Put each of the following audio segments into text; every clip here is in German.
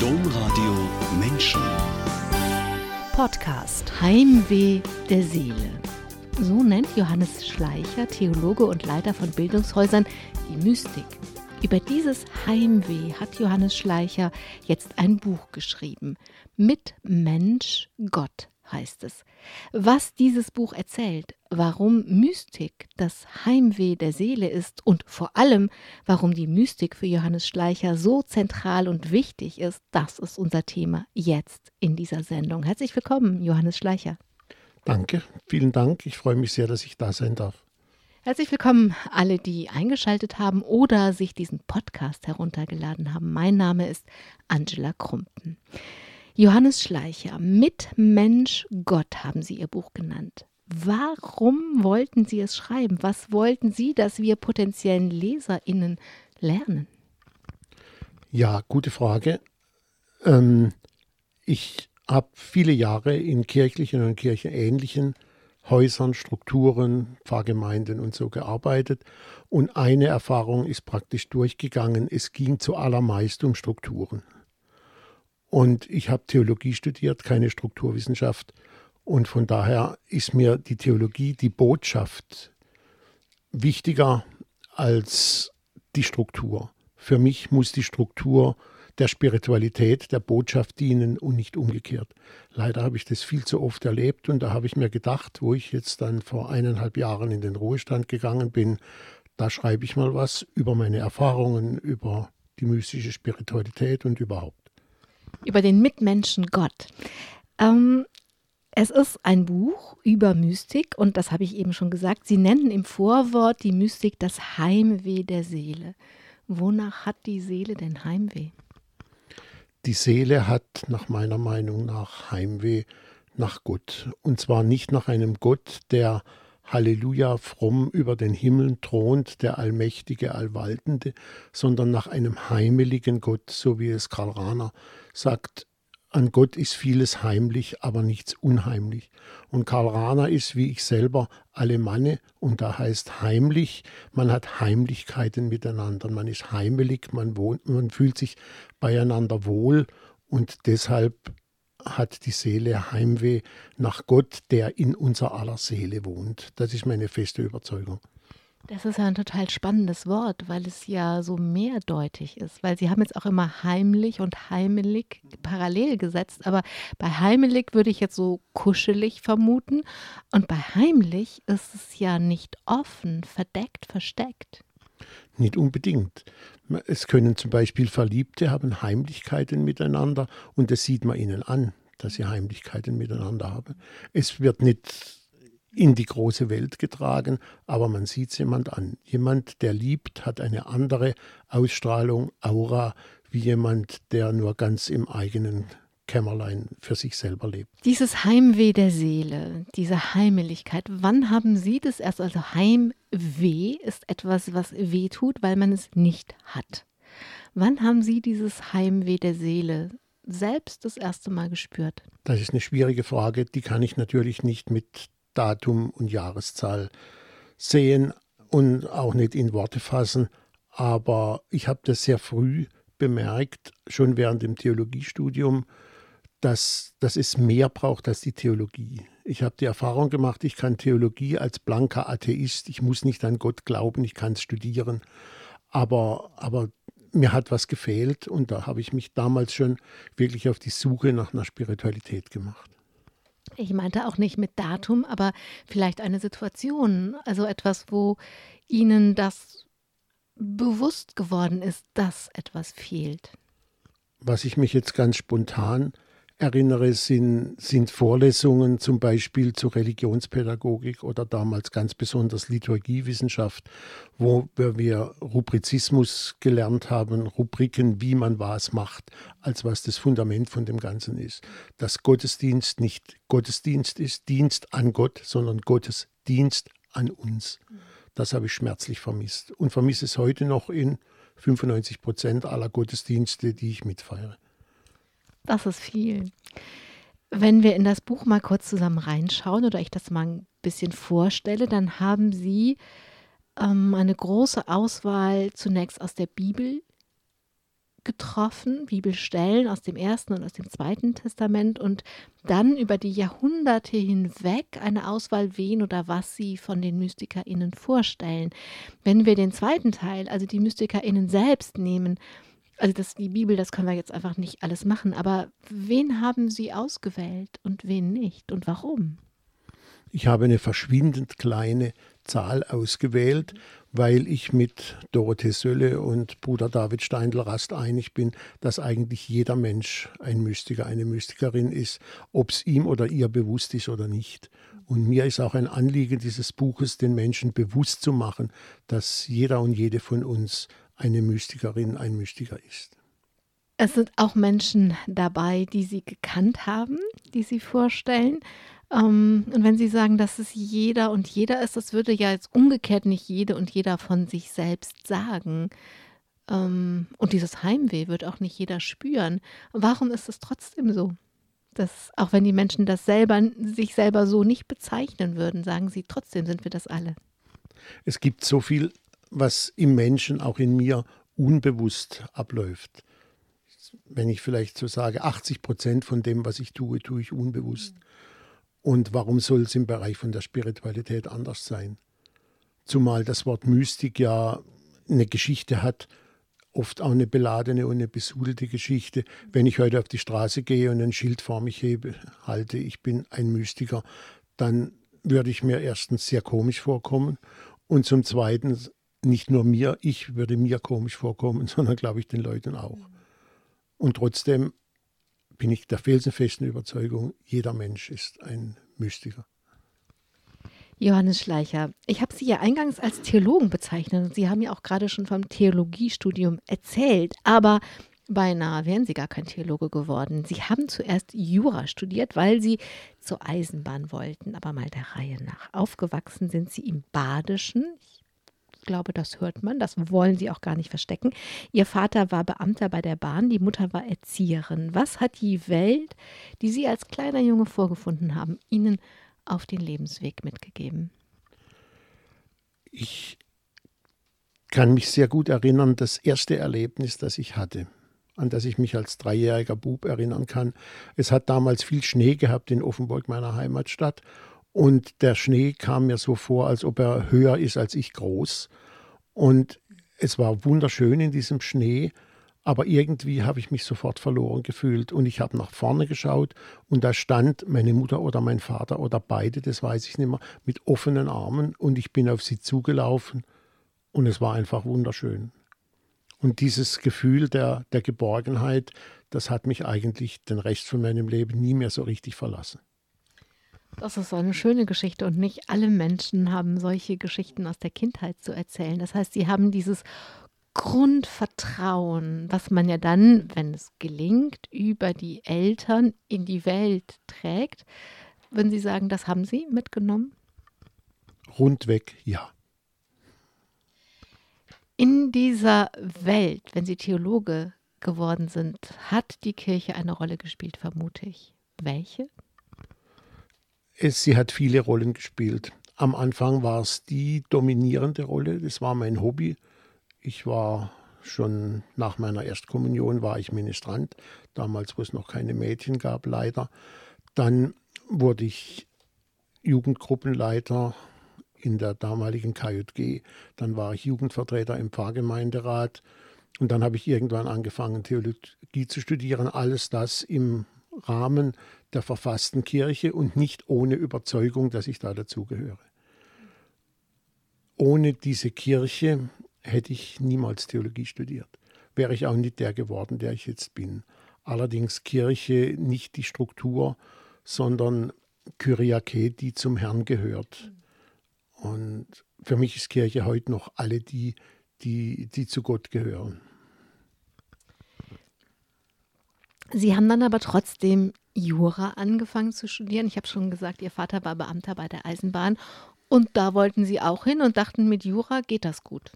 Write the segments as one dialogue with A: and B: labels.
A: Domradio Menschen.
B: Podcast Heimweh der Seele. So nennt Johannes Schleicher, Theologe und Leiter von Bildungshäusern, die Mystik. Über dieses Heimweh hat Johannes Schleicher jetzt ein Buch geschrieben. Mit Mensch Gott heißt es. Was dieses Buch erzählt, warum Mystik das Heimweh der Seele ist und vor allem, warum die Mystik für Johannes Schleicher so zentral und wichtig ist, das ist unser Thema jetzt in dieser Sendung. Herzlich willkommen, Johannes Schleicher.
C: Danke, vielen Dank. Ich freue mich sehr, dass ich da sein darf.
B: Herzlich willkommen alle, die eingeschaltet haben oder sich diesen Podcast heruntergeladen haben. Mein Name ist Angela Krumpen. Johannes Schleicher, mit Mensch Gott haben Sie Ihr Buch genannt. Warum wollten Sie es schreiben? Was wollten Sie, dass wir potenziellen LeserInnen lernen?
C: Ja, gute Frage. Ähm, ich habe viele Jahre in kirchlichen und kirchenähnlichen Häusern, Strukturen, Pfarrgemeinden und so gearbeitet. Und eine Erfahrung ist praktisch durchgegangen. Es ging zuallermeist um Strukturen. Und ich habe Theologie studiert, keine Strukturwissenschaft. Und von daher ist mir die Theologie, die Botschaft wichtiger als die Struktur. Für mich muss die Struktur der Spiritualität, der Botschaft dienen und nicht umgekehrt. Leider habe ich das viel zu oft erlebt und da habe ich mir gedacht, wo ich jetzt dann vor eineinhalb Jahren in den Ruhestand gegangen bin, da schreibe ich mal was über meine Erfahrungen, über die mystische Spiritualität und überhaupt
B: über den Mitmenschen Gott. Ähm, es ist ein Buch über Mystik und das habe ich eben schon gesagt. Sie nennen im Vorwort die Mystik das Heimweh der Seele. Wonach hat die Seele denn Heimweh?
C: Die Seele hat nach meiner Meinung nach Heimweh nach Gott. Und zwar nicht nach einem Gott, der Halleluja fromm über den Himmel thront, der allmächtige, allwaltende, sondern nach einem heimeligen Gott, so wie es Karl Rahner sagt, an Gott ist vieles heimlich, aber nichts unheimlich. Und Karl Rahner ist, wie ich selber, Alemanne und da heißt heimlich, man hat Heimlichkeiten miteinander, man ist heimelig, man, wohnt, man fühlt sich beieinander wohl und deshalb hat die Seele Heimweh nach Gott, der in unser aller Seele wohnt. Das ist meine feste Überzeugung.
B: Das ist ja ein total spannendes Wort, weil es ja so mehrdeutig ist. Weil Sie haben jetzt auch immer heimlich und heimelig parallel gesetzt. Aber bei heimelig würde ich jetzt so kuschelig vermuten. Und bei heimlich ist es ja nicht offen, verdeckt, versteckt.
C: Nicht unbedingt. Es können zum Beispiel Verliebte haben Heimlichkeiten miteinander und das sieht man ihnen an, dass sie Heimlichkeiten miteinander haben. Es wird nicht in die große Welt getragen, aber man sieht es jemand an. Jemand, der liebt, hat eine andere Ausstrahlung, Aura, wie jemand, der nur ganz im eigenen Kämmerlein für sich selber lebt.
B: Dieses Heimweh der Seele, diese Heimeligkeit, wann haben Sie das erst? Also Heimweh ist etwas, was weh tut, weil man es nicht hat. Wann haben Sie dieses Heimweh der Seele selbst das erste Mal gespürt?
C: Das ist eine schwierige Frage, die kann ich natürlich nicht mit Datum und Jahreszahl sehen und auch nicht in Worte fassen, aber ich habe das sehr früh bemerkt, schon während dem Theologiestudium, dass, dass es mehr braucht als die Theologie. Ich habe die Erfahrung gemacht, ich kann Theologie als blanker Atheist, ich muss nicht an Gott glauben, ich kann es studieren, aber, aber mir hat was gefehlt und da habe ich mich damals schon wirklich auf die Suche nach einer Spiritualität gemacht.
B: Ich meinte auch nicht mit Datum, aber vielleicht eine Situation, also etwas, wo Ihnen das bewusst geworden ist, dass etwas fehlt.
C: Was ich mich jetzt ganz spontan erinnere, sind, sind Vorlesungen zum Beispiel zur Religionspädagogik oder damals ganz besonders Liturgiewissenschaft, wo wir Rubrizismus gelernt haben, Rubriken, wie man was macht, als was das Fundament von dem Ganzen ist. Dass Gottesdienst nicht Gottesdienst ist, Dienst an Gott, sondern Gottesdienst an uns. Das habe ich schmerzlich vermisst und vermisse es heute noch in 95 Prozent aller Gottesdienste, die ich mitfeiere.
B: Das ist viel. Wenn wir in das Buch mal kurz zusammen reinschauen oder ich das mal ein bisschen vorstelle, dann haben Sie ähm, eine große Auswahl zunächst aus der Bibel getroffen, Bibelstellen aus dem Ersten und aus dem Zweiten Testament und dann über die Jahrhunderte hinweg eine Auswahl, wen oder was sie von den MystikerInnen vorstellen. Wenn wir den zweiten Teil, also die MystikerInnen selbst nehmen, also das, die Bibel, das können wir jetzt einfach nicht alles machen, aber wen haben Sie ausgewählt und wen nicht und warum?
C: Ich habe eine verschwindend kleine Zahl ausgewählt, weil ich mit Dorothee Sölle und Bruder David Steindl-Rast einig bin, dass eigentlich jeder Mensch ein Mystiker, eine Mystikerin ist, ob es ihm oder ihr bewusst ist oder nicht. Und mir ist auch ein Anliegen dieses Buches, den Menschen bewusst zu machen, dass jeder und jede von uns eine Mystikerin, ein Mystiker ist.
B: Es sind auch Menschen dabei, die Sie gekannt haben, die Sie vorstellen. Ähm, und wenn Sie sagen, dass es jeder und jeder ist, das würde ja jetzt umgekehrt nicht jede und jeder von sich selbst sagen. Ähm, und dieses Heimweh wird auch nicht jeder spüren. Warum ist es trotzdem so? Dass, auch wenn die Menschen das selber, sich selber so nicht bezeichnen würden, sagen sie, trotzdem sind wir das alle.
C: Es gibt so viel, was im Menschen, auch in mir, unbewusst abläuft. Wenn ich vielleicht so sage, 80 Prozent von dem, was ich tue, tue ich unbewusst. Und warum soll es im Bereich von der Spiritualität anders sein? Zumal das Wort Mystik ja eine Geschichte hat, oft auch eine beladene und eine besudelte Geschichte. Wenn ich heute auf die Straße gehe und ein Schild vor mich hebe, halte, ich bin ein Mystiker, dann würde ich mir erstens sehr komisch vorkommen und zum Zweiten nicht nur mir, ich würde mir komisch vorkommen, sondern glaube ich den Leuten auch. Und trotzdem bin ich der felsenfesten Überzeugung, jeder Mensch ist ein Mystiker.
B: Johannes Schleicher, ich habe Sie ja eingangs als Theologen bezeichnet und Sie haben ja auch gerade schon vom Theologiestudium erzählt, aber beinahe wären Sie gar kein Theologe geworden. Sie haben zuerst Jura studiert, weil Sie zur Eisenbahn wollten, aber mal der Reihe nach. Aufgewachsen sind Sie im Badischen. Glaube, das hört man. Das wollen Sie auch gar nicht verstecken. Ihr Vater war Beamter bei der Bahn, die Mutter war Erzieherin. Was hat die Welt, die Sie als kleiner Junge vorgefunden haben, Ihnen auf den Lebensweg mitgegeben?
C: Ich kann mich sehr gut erinnern, das erste Erlebnis, das ich hatte, an das ich mich als dreijähriger Bub erinnern kann. Es hat damals viel Schnee gehabt in Offenburg, meiner Heimatstadt. Und der Schnee kam mir so vor, als ob er höher ist als ich groß. Und es war wunderschön in diesem Schnee, aber irgendwie habe ich mich sofort verloren gefühlt. Und ich habe nach vorne geschaut und da stand meine Mutter oder mein Vater oder beide, das weiß ich nicht mehr, mit offenen Armen und ich bin auf sie zugelaufen und es war einfach wunderschön. Und dieses Gefühl der, der Geborgenheit, das hat mich eigentlich den Rest von meinem Leben nie mehr so richtig verlassen.
B: Das ist so eine schöne Geschichte und nicht alle Menschen haben solche Geschichten aus der Kindheit zu erzählen. Das heißt, sie haben dieses Grundvertrauen, was man ja dann, wenn es gelingt, über die Eltern in die Welt trägt. Würden Sie sagen, das haben Sie mitgenommen?
C: Rundweg ja.
B: In dieser Welt, wenn Sie Theologe geworden sind, hat die Kirche eine Rolle gespielt, vermute ich. Welche?
C: Es, sie hat viele Rollen gespielt. Am Anfang war es die dominierende Rolle, das war mein Hobby. Ich war schon nach meiner Erstkommunion war ich Ministrant, damals wo es noch keine Mädchen gab, leider. Dann wurde ich Jugendgruppenleiter in der damaligen KJG. Dann war ich Jugendvertreter im Pfarrgemeinderat. Und dann habe ich irgendwann angefangen, Theologie zu studieren. Alles das im Rahmen der verfassten Kirche und nicht ohne Überzeugung, dass ich da dazugehöre. Ohne diese Kirche hätte ich niemals Theologie studiert. Wäre ich auch nicht der geworden, der ich jetzt bin. Allerdings Kirche nicht die Struktur, sondern Kyriake, die zum Herrn gehört. Und für mich ist Kirche heute noch alle die, die, die zu Gott gehören.
B: Sie haben dann aber trotzdem Jura angefangen zu studieren. Ich habe schon gesagt, Ihr Vater war Beamter bei der Eisenbahn und da wollten Sie auch hin und dachten, mit Jura geht das gut.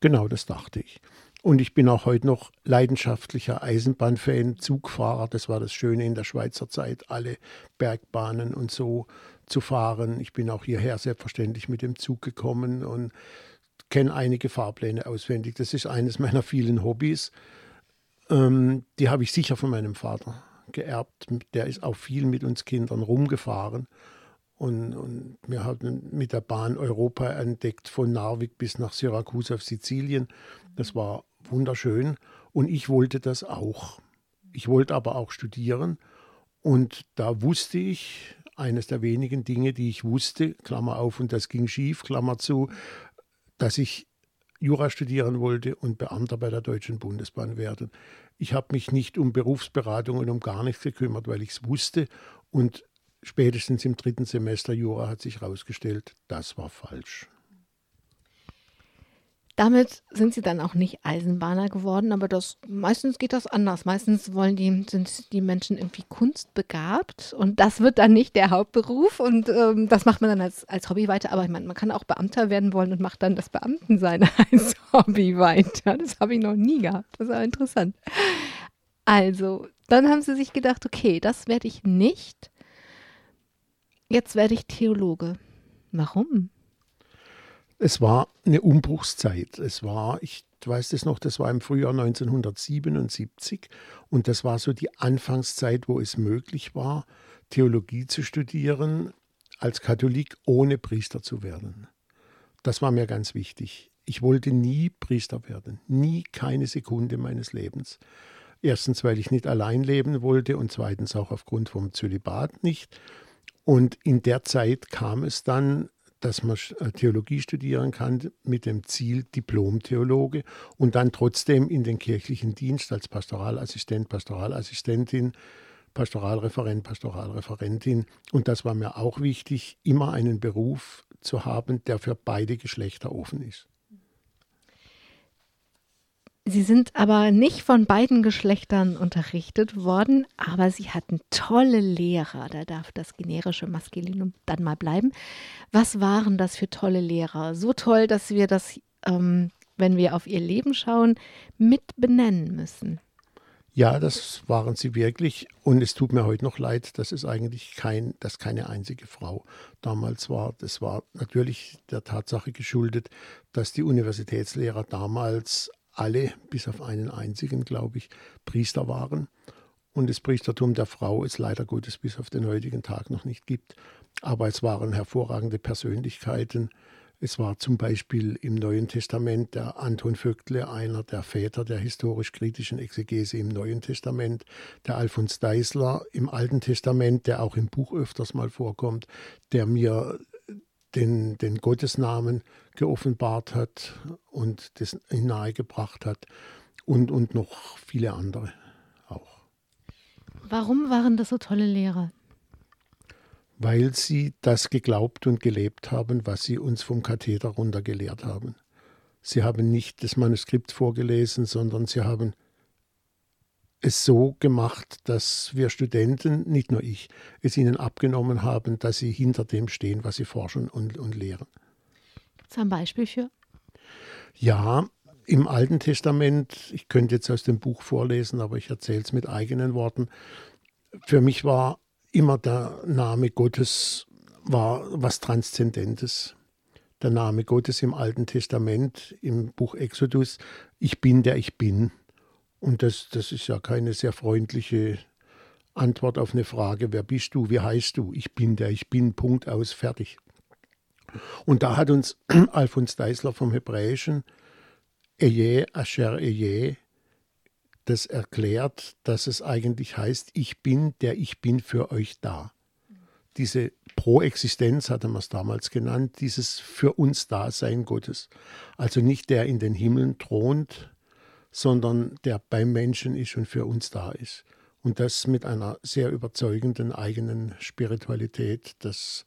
C: Genau, das dachte ich. Und ich bin auch heute noch leidenschaftlicher Eisenbahnfan, Zugfahrer. Das war das Schöne in der Schweizer Zeit, alle Bergbahnen und so zu fahren. Ich bin auch hierher selbstverständlich mit dem Zug gekommen und kenne einige Fahrpläne auswendig. Das ist eines meiner vielen Hobbys. ähm, die habe ich sicher von meinem Vater geerbt. Der ist auch viel mit uns Kindern rumgefahren. Und, und, wir haben mit der Bahn Europa entdeckt, von Narvik bis nach Syrakus auf Sizilien. Das war wunderschön. Und ich wollte das auch. Ich wollte aber auch studieren. Und da wusste ich, eines der wenigen Dinge, die ich wusste, Klammer auf, und das ging schief, Klammer zu, dass ich Jura studieren wollte und Beamter bei der Deutschen Bundesbahn werden. Ich habe mich nicht um Berufsberatung und um gar nichts gekümmert, weil ich es wusste. Und spätestens im dritten Semester Jura hat sich herausgestellt, das war falsch.
B: Damit sind sie dann auch nicht Eisenbahner geworden, aber das meistens geht das anders. Meistens wollen die, sind die Menschen irgendwie kunstbegabt und das wird dann nicht der Hauptberuf und ähm, das macht man dann als, als Hobby weiter. Aber ich meine, man kann auch Beamter werden wollen und macht dann das Beamtensein als Hobby weiter. Das habe ich noch nie gehabt. Das ist auch interessant. Also, dann haben sie sich gedacht, okay, das werde ich nicht. Jetzt werde ich Theologe. Warum?
C: Es war eine Umbruchszeit. Es war, ich weiß das noch, das war im Frühjahr 1977 und das war so die Anfangszeit, wo es möglich war, Theologie zu studieren als Katholik, ohne Priester zu werden. Das war mir ganz wichtig. Ich wollte nie Priester werden, nie keine Sekunde meines Lebens. Erstens, weil ich nicht allein leben wollte und zweitens auch aufgrund vom Zölibat nicht. Und in der Zeit kam es dann dass man äh, Theologie studieren kann mit dem Ziel Diplom-Theologe und dann trotzdem in den kirchlichen Dienst als Pastoralassistent, Pastoralassistentin, Pastoralreferent, Pastoralreferentin. Und das war mir auch wichtig, immer einen Beruf zu haben, der für beide Geschlechter offen ist.
B: Sie sind aber nicht von beiden Geschlechtern unterrichtet worden, aber Sie hatten tolle Lehrer. Da darf das generische Maskulinum dann mal bleiben. Was waren das für tolle Lehrer? So toll, dass wir das, ähm, wenn wir auf Ihr Leben schauen, mit benennen müssen.
C: Ja, das waren sie wirklich. Und es tut mir heute noch leid, dass es eigentlich kein, dass keine einzige Frau damals war. Das war natürlich der Tatsache geschuldet, dass die Universitätslehrer damals alle, bis auf einen einzigen, glaube ich, Priester waren. Und das Priestertum der Frau es leider Gottes bis auf den heutigen Tag noch nicht gibt. Aber es waren hervorragende Persönlichkeiten. Es war zum Beispiel im Neuen Testament der Anton Vögtle, einer der Väter der historisch-kritischen Exegese im Neuen Testament, der Alfons Deisler im Alten Testament, der auch im Buch öfters mal vorkommt, der mir den, den Gottesnamen geoffenbart hat und das nahegebracht hat und, und noch viele andere auch.
B: Warum waren das so tolle Lehrer?
C: Weil sie das geglaubt und gelebt haben, was sie uns vom Katheder runter gelehrt haben. Sie haben nicht das Manuskript vorgelesen, sondern sie haben es so gemacht, dass wir Studenten, nicht nur ich, es ihnen abgenommen haben, dass sie hinter dem stehen, was sie forschen und, und lehren.
B: Gibt es ein Beispiel für?
C: Ja, im Alten Testament, ich könnte jetzt aus dem Buch vorlesen, aber ich erzähle es mit eigenen Worten. Für mich war immer der Name Gottes war was Transzendentes. Der Name Gottes im Alten Testament, im Buch Exodus, ich bin der ich bin. Und das, das ist ja keine sehr freundliche Antwort auf eine Frage, wer bist du, wie heißt du? Ich bin der, ich bin, Punkt aus, fertig. Und da hat uns Alfons Deisler vom Hebräischen Eje, Asher Eje, das erklärt, dass es eigentlich heißt, ich bin, der ich bin für euch da. Diese Proexistenz hatte man es damals genannt, dieses für uns Dasein Gottes. Also nicht der in den Himmeln thront, sondern der beim Menschen ist und für uns da ist. Und das mit einer sehr überzeugenden eigenen Spiritualität, das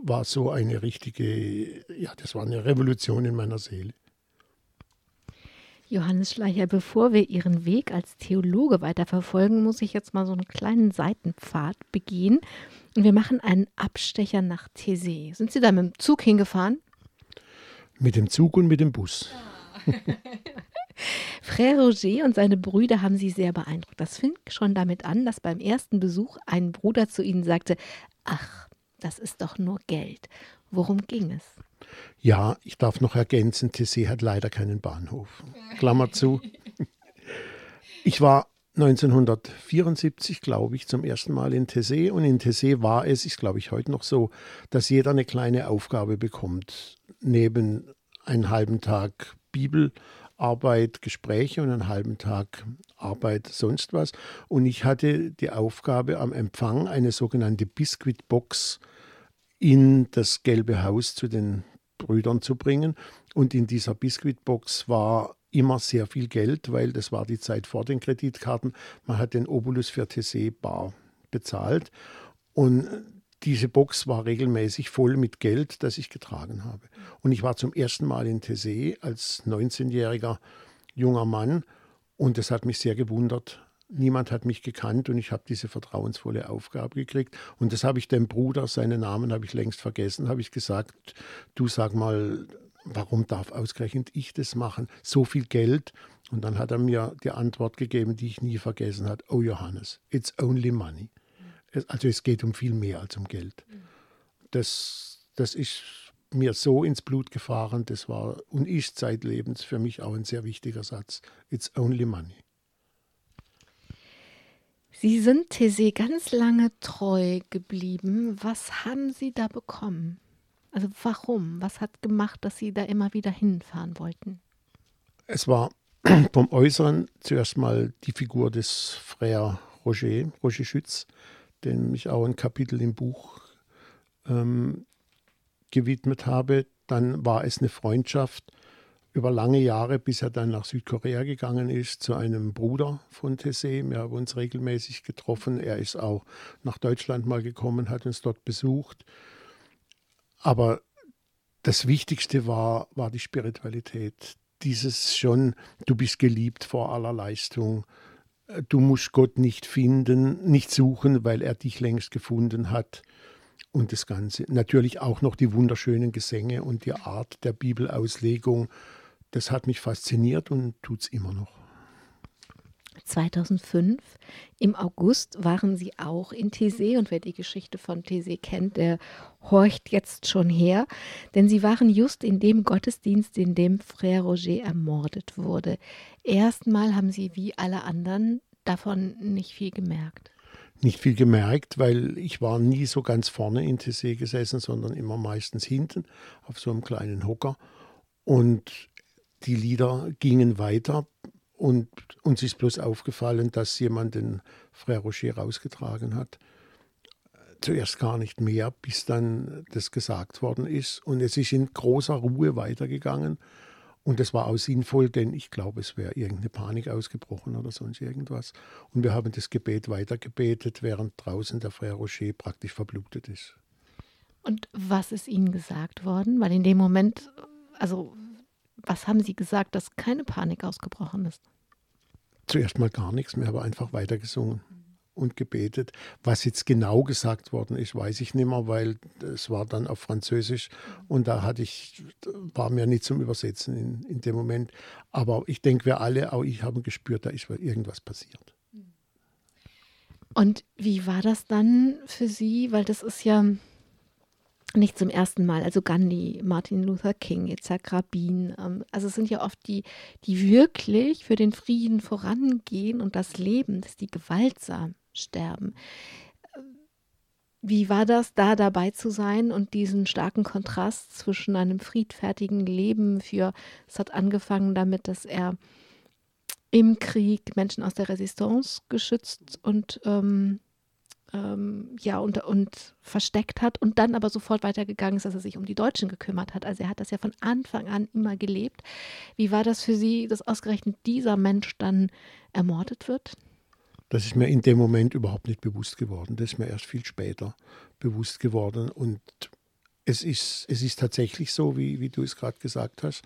C: war so eine richtige, ja, das war eine Revolution in meiner Seele.
B: Johannes Schleicher, bevor wir Ihren Weg als Theologe weiterverfolgen, muss ich jetzt mal so einen kleinen Seitenpfad begehen. Und wir machen einen Abstecher nach Thésée. Sind Sie da mit dem Zug hingefahren?
C: Mit dem Zug und mit dem Bus. Ja.
B: Frère Roger und seine Brüder haben sie sehr beeindruckt. Das fing schon damit an, dass beim ersten Besuch ein Bruder zu ihnen sagte, ach, das ist doch nur Geld. Worum ging es?
C: Ja, ich darf noch ergänzen, Tessé hat leider keinen Bahnhof. Klammer zu. Ich war 1974, glaube ich, zum ersten Mal in Tessé. Und in Tessé war es, ist glaube ich heute noch so, dass jeder eine kleine Aufgabe bekommt. Neben einen halben Tag Bibelarbeit, Gespräche und einen halben Tag Arbeit, sonst was. Und ich hatte die Aufgabe am Empfang eine sogenannte Biskuitbox in das Gelbe Haus zu den Brüdern zu bringen. Und in dieser Biskuitbox war immer sehr viel Geld, weil das war die Zeit vor den Kreditkarten. Man hat den Obolus für TC bar bezahlt und diese Box war regelmäßig voll mit Geld, das ich getragen habe. Und ich war zum ersten Mal in Tessé als 19-jähriger junger Mann und das hat mich sehr gewundert. Niemand hat mich gekannt und ich habe diese vertrauensvolle Aufgabe gekriegt. Und das habe ich dem Bruder, seinen Namen habe ich längst vergessen, habe ich gesagt, du sag mal, warum darf ausgerechnet ich das machen? So viel Geld. Und dann hat er mir die Antwort gegeben, die ich nie vergessen habe. Oh Johannes, it's only money. Also es geht um viel mehr als um Geld. Das, das ist mir so ins Blut gefahren, das war und ist zeitlebens für mich auch ein sehr wichtiger Satz. It's only money.
B: Sie sind Thésée ganz lange treu geblieben. Was haben Sie da bekommen? Also warum? Was hat gemacht, dass Sie da immer wieder hinfahren wollten?
C: Es war vom Äußeren zuerst mal die Figur des Frère Roger, Roger Schütz, dem ich auch ein Kapitel im Buch ähm, gewidmet habe. Dann war es eine Freundschaft über lange Jahre, bis er dann nach Südkorea gegangen ist, zu einem Bruder von Tessé. Wir haben uns regelmäßig getroffen. Er ist auch nach Deutschland mal gekommen, hat uns dort besucht. Aber das Wichtigste war, war die Spiritualität. Dieses schon, du bist geliebt vor aller Leistung. Du musst Gott nicht finden, nicht suchen, weil er dich längst gefunden hat. Und das Ganze. Natürlich auch noch die wunderschönen Gesänge und die Art der Bibelauslegung. Das hat mich fasziniert und tut es immer noch.
B: 2005 im August waren sie auch in Thésée und wer die Geschichte von Thésée kennt, der horcht jetzt schon her, denn sie waren just in dem Gottesdienst, in dem Frère Roger ermordet wurde. Erstmal haben sie wie alle anderen davon nicht viel gemerkt.
C: Nicht viel gemerkt, weil ich war nie so ganz vorne in Thésée gesessen, sondern immer meistens hinten auf so einem kleinen Hocker. Und die Lieder gingen weiter und uns ist bloß aufgefallen, dass jemand den Frère Rocher rausgetragen hat. Zuerst gar nicht mehr, bis dann das gesagt worden ist. Und es ist in großer Ruhe weitergegangen. Und das war auch sinnvoll, denn ich glaube, es wäre irgendeine Panik ausgebrochen oder sonst irgendwas. Und wir haben das Gebet weitergebetet, während draußen der Frère Rocher praktisch verblutet ist.
B: Und was ist Ihnen gesagt worden? Weil in dem Moment, also was haben Sie gesagt, dass keine Panik ausgebrochen ist?
C: Zuerst mal gar nichts mehr, aber einfach weitergesungen und gebetet. Was jetzt genau gesagt worden ist, weiß ich nicht mehr, weil es war dann auf Französisch und da hatte ich, war mir nicht zum Übersetzen in, in dem Moment. Aber ich denke, wir alle, auch ich, haben gespürt, da ist irgendwas passiert.
B: Und wie war das dann für Sie? Weil das ist ja nicht zum ersten Mal, also Gandhi, Martin Luther King, Yitzhak Rabin. Ähm, also es sind ja oft die, die wirklich für den Frieden vorangehen und das Leben, dass die gewaltsam sterben. Wie war das, da dabei zu sein und diesen starken Kontrast zwischen einem friedfertigen Leben für, es hat angefangen damit, dass er im Krieg Menschen aus der Resistance geschützt und ähm, ähm, ja, und, und versteckt hat und dann aber sofort weitergegangen ist, dass er sich um die Deutschen gekümmert hat. Also er hat das ja von Anfang an immer gelebt. Wie war das für Sie, dass ausgerechnet dieser Mensch dann ermordet wird?
C: Das ist mir in dem Moment überhaupt nicht bewusst geworden. Das ist mir erst viel später bewusst geworden. Und es ist, es ist tatsächlich so, wie, wie du es gerade gesagt hast.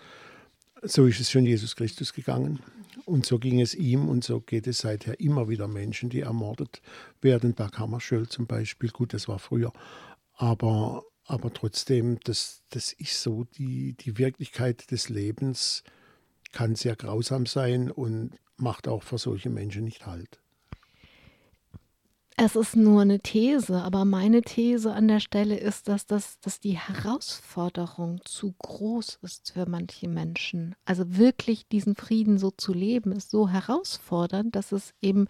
C: So ist es schon Jesus Christus gegangen. Und so ging es ihm und so geht es seither immer wieder Menschen, die ermordet werden. Dag Hammarskjöld zum Beispiel, gut, das war früher. Aber, aber trotzdem, das, das ist so, die, die Wirklichkeit des Lebens kann sehr grausam sein und macht auch für solche Menschen nicht halt.
B: Es ist nur eine These, aber meine These an der Stelle ist, dass, das, dass die Herausforderung zu groß ist für manche Menschen. Also wirklich diesen Frieden so zu leben, ist so herausfordernd, dass es eben,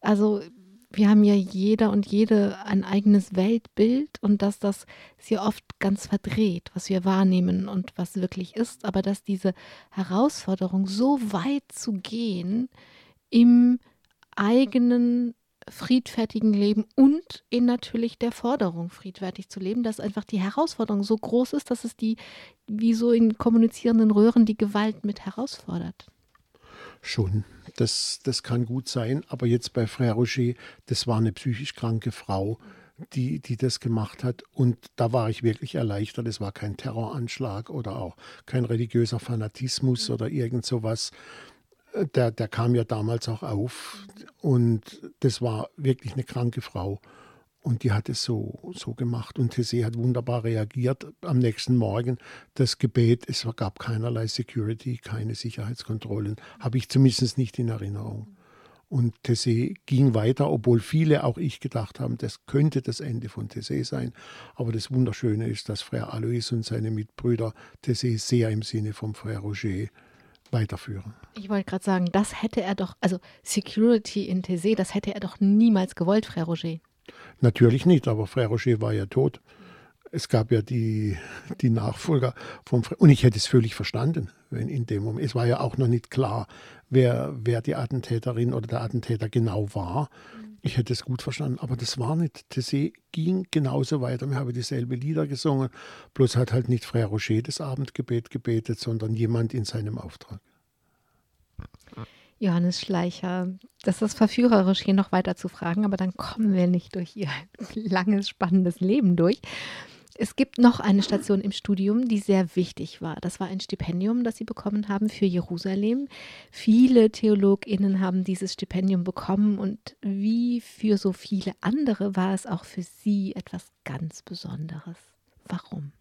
B: also wir haben ja jeder und jede ein eigenes Weltbild und dass das sehr oft ganz verdreht, was wir wahrnehmen und was wirklich ist, aber dass diese Herausforderung so weit zu gehen im eigenen friedfertigen Leben und in natürlich der Forderung, friedfertig zu leben, dass einfach die Herausforderung so groß ist, dass es die, wie so in kommunizierenden Röhren, die Gewalt mit herausfordert.
C: Schon, das, das kann gut sein. Aber jetzt bei Frère Roger, das war eine psychisch kranke Frau, die, die das gemacht hat. Und da war ich wirklich erleichtert. Es war kein Terroranschlag oder auch kein religiöser Fanatismus oder irgend sowas. Der, der kam ja damals auch auf. Und das war wirklich eine kranke Frau. Und die hat es so, so gemacht. Und Tessé hat wunderbar reagiert. Am nächsten Morgen das Gebet, es gab keinerlei Security, keine Sicherheitskontrollen, habe ich zumindest nicht in Erinnerung. Und Tessé ging weiter, obwohl viele, auch ich, gedacht haben, das könnte das Ende von Tessé sein. Aber das Wunderschöne ist, dass Frère Alois und seine Mitbrüder Tessé sehr im Sinne vom Frère Roger weiterführen.
B: Ich wollte gerade sagen, das hätte er doch, also Security in Tessé, das hätte er doch niemals gewollt, Frère Roger.
C: Natürlich nicht, aber Frère Roger war ja tot. Es gab ja die, die Nachfolger vom Fre und ich hätte es völlig verstanden, wenn in dem Moment. Es war ja auch noch nicht klar, wer, wer die Attentäterin oder der Attentäter genau war. Ich hätte es gut verstanden, aber das war nicht. Tessé ging genauso weiter. Wir haben dieselbe Lieder gesungen, bloß hat halt nicht Frère Roger das Abendgebet gebetet, sondern jemand in seinem Auftrag.
B: Johannes Schleicher. Das ist verführerisch, hier noch weiter zu fragen, aber dann kommen wir nicht durch Ihr langes, spannendes Leben durch. Es gibt noch eine Station im Studium, die sehr wichtig war. Das war ein Stipendium, das Sie bekommen haben für Jerusalem. Viele TheologInnen haben dieses Stipendium bekommen und wie für so viele andere war es auch für Sie etwas ganz Besonderes. Warum?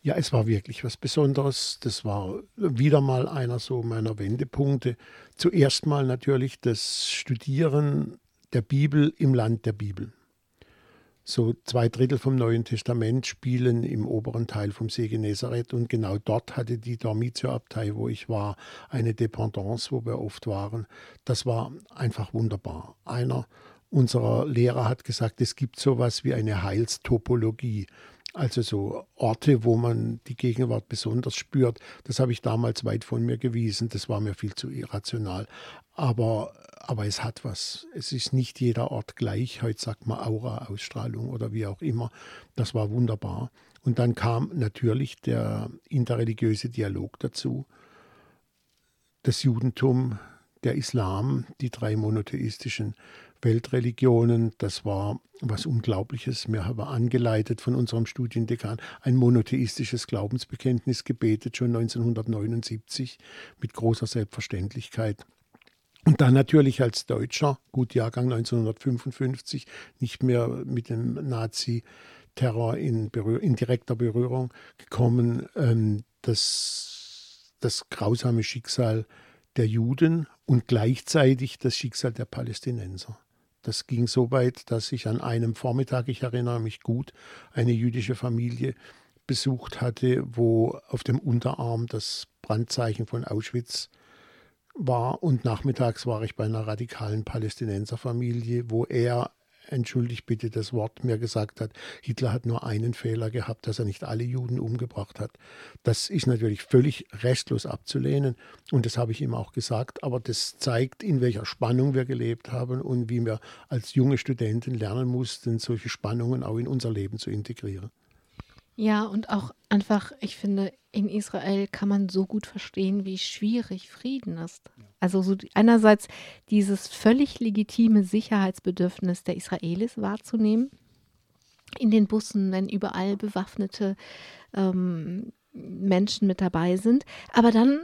C: Ja, es war wirklich was Besonderes. Das war wieder mal einer so meiner Wendepunkte. Zuerst mal natürlich das Studieren der Bibel im Land der Bibel. So zwei Drittel vom Neuen Testament spielen im oberen Teil vom See Genezareth und genau dort hatte die Dormitio-Abtei, wo ich war, eine Dependance, wo wir oft waren. Das war einfach wunderbar. Einer unserer Lehrer hat gesagt, es gibt sowas wie eine Heilstopologie. Also so Orte, wo man die Gegenwart besonders spürt, das habe ich damals weit von mir gewiesen. Das war mir viel zu irrational. Aber, aber es hat was. Es ist nicht jeder Ort gleich. Heute sagt man Aura-Ausstrahlung oder wie auch immer. Das war wunderbar. Und dann kam natürlich der interreligiöse Dialog dazu. Das Judentum, der Islam, die drei monotheistischen Weltreligionen. Das war was Unglaubliches. Wir haben angeleitet von unserem Studiendekan ein monotheistisches Glaubensbekenntnis gebetet, schon 1979 mit großer Selbstverständlichkeit. Und dann natürlich als Deutscher, gut Jahrgang 1955, nicht mehr mit dem Nazi-Terror in, in, direkter Berührung gekommen, ähm, das, das grausame Schicksal der Juden und gleichzeitig das Schicksal der Palästinenser. Das ging so weit, dass ich an einem Vormittag, ich erinnere mich gut, eine jüdische Familie besucht hatte, wo auf dem Unterarm das Brandzeichen von Auschwitz war. Und nachmittags war ich bei einer radikalen Palästinenserfamilie, wo er entschuldigt bitte das Wort, mir gesagt hat, Hitler hat nur einen Fehler gehabt, dass er nicht alle Juden umgebracht hat. Das ist natürlich völlig restlos abzulehnen und das habe ich ihm auch gesagt, aber das zeigt, in welcher Spannung wir gelebt haben und wie wir als junge Studenten lernen mussten, solche Spannungen auch in unser Leben zu integrieren.
B: Ja, und auch einfach, ich finde, in Israel kann man so gut verstehen, wie schwierig Frieden ist. Also so einerseits dieses völlig legitime Sicherheitsbedürfnis der Israelis wahrzunehmen, in den Bussen, wenn überall bewaffnete ähm, Menschen mit dabei sind, aber dann